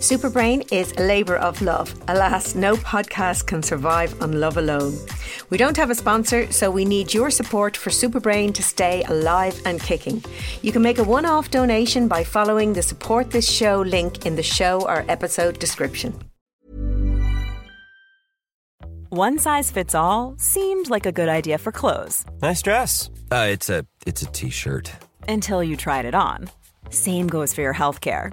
Superbrain is a labour of love. Alas, no podcast can survive on love alone. We don't have a sponsor, so we need your support for Superbrain to stay alive and kicking. You can make a one off donation by following the support this show link in the show or episode description. One size fits all seemed like a good idea for clothes. Nice dress. Uh, it's a it's a t-shirt. Until you tried it on. Same goes for your healthcare.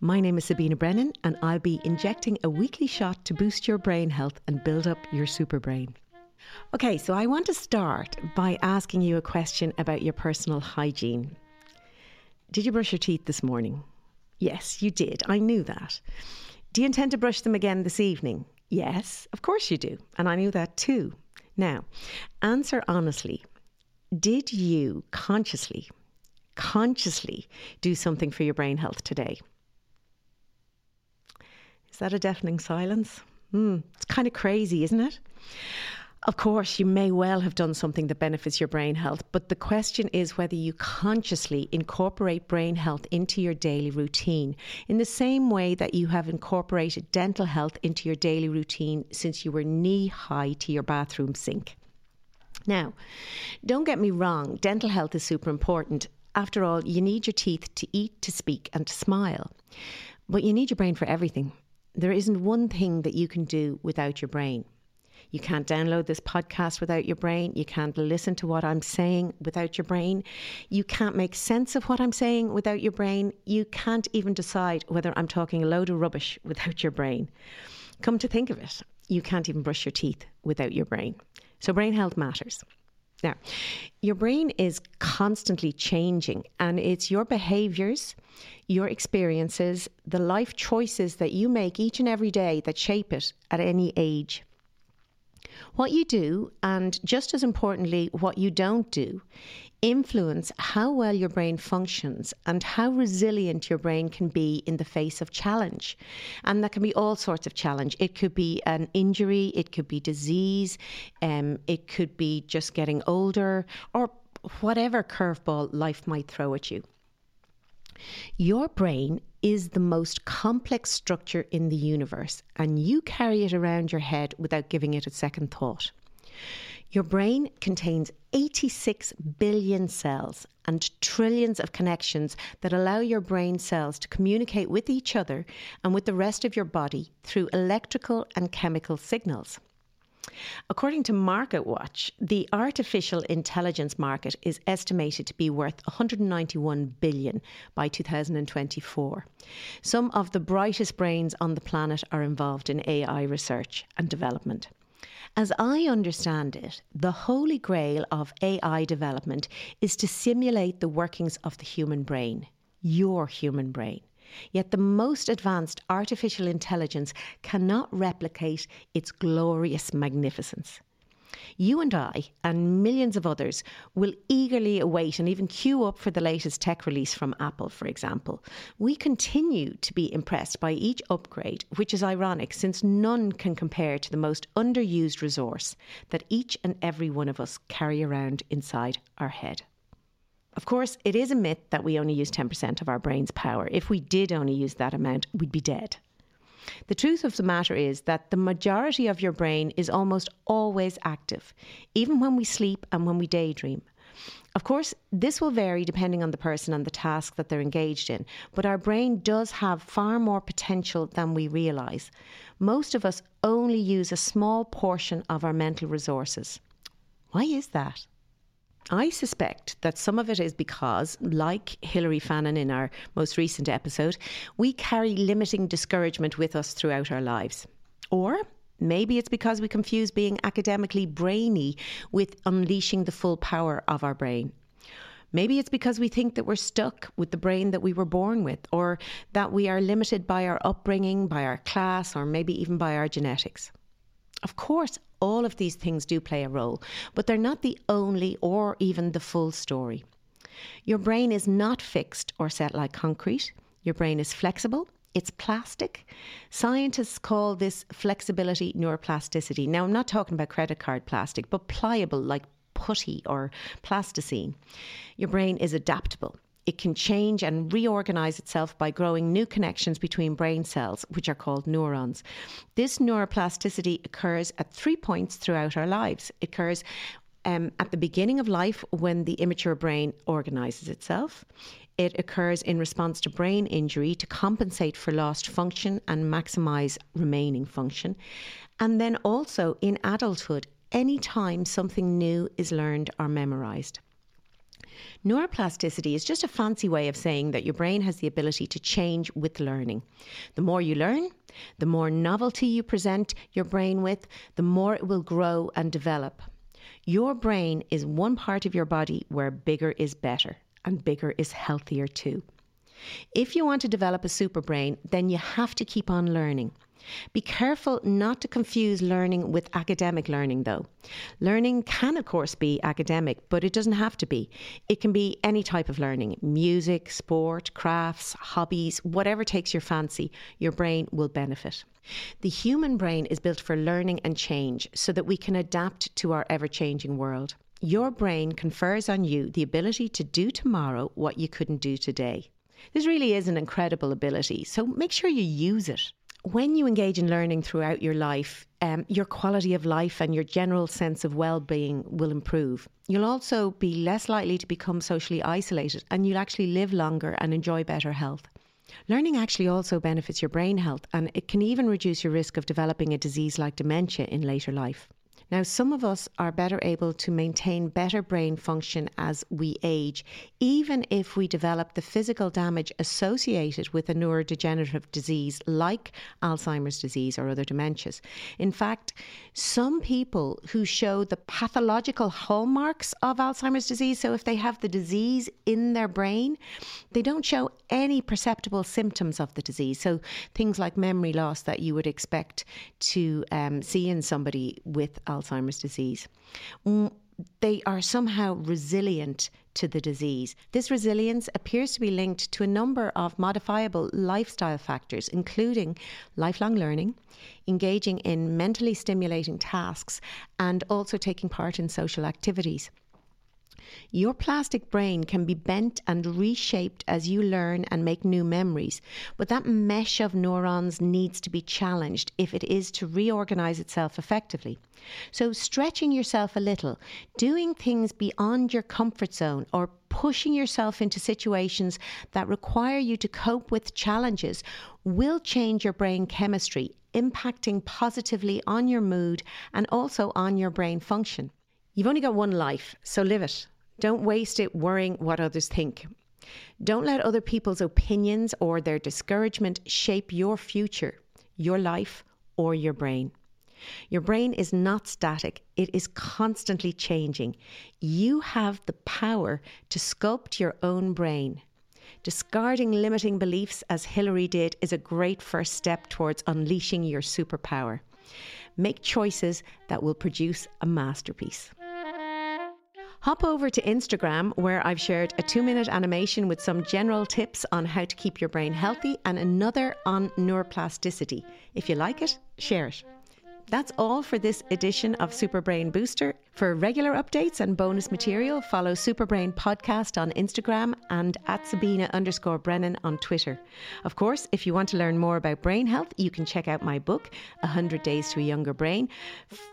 My name is Sabina Brennan, and I'll be injecting a weekly shot to boost your brain health and build up your super brain. Okay, so I want to start by asking you a question about your personal hygiene. Did you brush your teeth this morning? Yes, you did. I knew that. Do you intend to brush them again this evening? Yes, of course you do. And I knew that too. Now, answer honestly. Did you consciously, consciously do something for your brain health today? Is that a deafening silence? Hmm, it's kind of crazy, isn't it? Of course, you may well have done something that benefits your brain health, but the question is whether you consciously incorporate brain health into your daily routine in the same way that you have incorporated dental health into your daily routine since you were knee high to your bathroom sink. Now, don't get me wrong, dental health is super important. After all, you need your teeth to eat, to speak, and to smile. But you need your brain for everything there isn't one thing that you can do without your brain. You can't download this podcast without your brain. You can't listen to what I'm saying without your brain. You can't make sense of what I'm saying without your brain. You can't even decide whether I'm talking a load of rubbish without your brain. Come to think of it, you can't even brush your teeth without your brain. So, brain health matters. Now, your brain is constantly changing, and it's your behaviors, your experiences, the life choices that you make each and every day that shape it at any age. What you do, and just as importantly, what you don't do, influence how well your brain functions and how resilient your brain can be in the face of challenge. And that can be all sorts of challenge. It could be an injury, it could be disease, um, it could be just getting older, or whatever curveball life might throw at you. Your brain is the most complex structure in the universe, and you carry it around your head without giving it a second thought. Your brain contains 86 billion cells and trillions of connections that allow your brain cells to communicate with each other and with the rest of your body through electrical and chemical signals. According to MarketWatch, the artificial intelligence market is estimated to be worth 191 billion by 2024. Some of the brightest brains on the planet are involved in AI research and development. As I understand it, the holy grail of AI development is to simulate the workings of the human brain, your human brain. Yet the most advanced artificial intelligence cannot replicate its glorious magnificence. You and I, and millions of others, will eagerly await and even queue up for the latest tech release from Apple, for example. We continue to be impressed by each upgrade, which is ironic since none can compare to the most underused resource that each and every one of us carry around inside our head. Of course, it is a myth that we only use 10% of our brain's power. If we did only use that amount, we'd be dead. The truth of the matter is that the majority of your brain is almost always active, even when we sleep and when we daydream. Of course, this will vary depending on the person and the task that they're engaged in, but our brain does have far more potential than we realise. Most of us only use a small portion of our mental resources. Why is that? I suspect that some of it is because, like Hilary Fannin in our most recent episode, we carry limiting discouragement with us throughout our lives. Or maybe it's because we confuse being academically brainy with unleashing the full power of our brain. Maybe it's because we think that we're stuck with the brain that we were born with, or that we are limited by our upbringing, by our class, or maybe even by our genetics. Of course, all of these things do play a role, but they're not the only or even the full story. Your brain is not fixed or set like concrete. Your brain is flexible, it's plastic. Scientists call this flexibility neuroplasticity. Now, I'm not talking about credit card plastic, but pliable like putty or plasticine. Your brain is adaptable. It can change and reorganize itself by growing new connections between brain cells, which are called neurons. This neuroplasticity occurs at three points throughout our lives. It occurs um, at the beginning of life when the immature brain organizes itself. It occurs in response to brain injury to compensate for lost function and maximize remaining function. And then also in adulthood, anytime something new is learned or memorized. Neuroplasticity is just a fancy way of saying that your brain has the ability to change with learning. The more you learn, the more novelty you present your brain with, the more it will grow and develop. Your brain is one part of your body where bigger is better and bigger is healthier too. If you want to develop a super brain, then you have to keep on learning. Be careful not to confuse learning with academic learning, though. Learning can, of course, be academic, but it doesn't have to be. It can be any type of learning music, sport, crafts, hobbies, whatever takes your fancy, your brain will benefit. The human brain is built for learning and change so that we can adapt to our ever changing world. Your brain confers on you the ability to do tomorrow what you couldn't do today. This really is an incredible ability, so make sure you use it when you engage in learning throughout your life, um, your quality of life and your general sense of well being will improve. You'll also be less likely to become socially isolated and you'll actually live longer and enjoy better health. Learning actually also benefits your brain health and it can even reduce your risk of developing a disease like dementia in later life. Now, some of us are better able to maintain better brain function as we age, even if we develop the physical damage associated with a neurodegenerative disease like Alzheimer's disease or other dementias. In fact, some people who show the pathological hallmarks of Alzheimer's disease, so if they have the disease in their brain, they don't show any perceptible symptoms of the disease. So things like memory loss that you would expect to um, see in somebody with Alzheimer's Alzheimer's disease. Mm, they are somehow resilient to the disease. This resilience appears to be linked to a number of modifiable lifestyle factors, including lifelong learning, engaging in mentally stimulating tasks, and also taking part in social activities. Your plastic brain can be bent and reshaped as you learn and make new memories, but that mesh of neurons needs to be challenged if it is to reorganize itself effectively. So, stretching yourself a little, doing things beyond your comfort zone, or pushing yourself into situations that require you to cope with challenges will change your brain chemistry, impacting positively on your mood and also on your brain function. You've only got one life, so live it. Don't waste it worrying what others think. Don't let other people's opinions or their discouragement shape your future, your life, or your brain. Your brain is not static, it is constantly changing. You have the power to sculpt your own brain. Discarding limiting beliefs, as Hilary did, is a great first step towards unleashing your superpower. Make choices that will produce a masterpiece. Hop over to Instagram, where I've shared a two minute animation with some general tips on how to keep your brain healthy and another on neuroplasticity. If you like it, share it. That's all for this edition of Superbrain Booster. For regular updates and bonus material, follow Superbrain Podcast on Instagram and at Sabina underscore Brennan on Twitter. Of course, if you want to learn more about brain health, you can check out my book, 100 Days to a Younger Brain,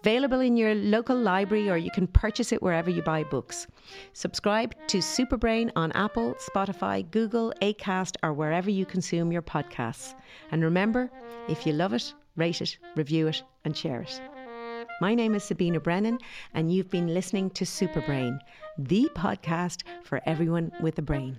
available in your local library or you can purchase it wherever you buy books. Subscribe to Superbrain on Apple, Spotify, Google, Acast, or wherever you consume your podcasts. And remember, if you love it, rate it, review it, and share it. My name is Sabina Brennan, and you've been listening to Superbrain, the podcast for everyone with a brain.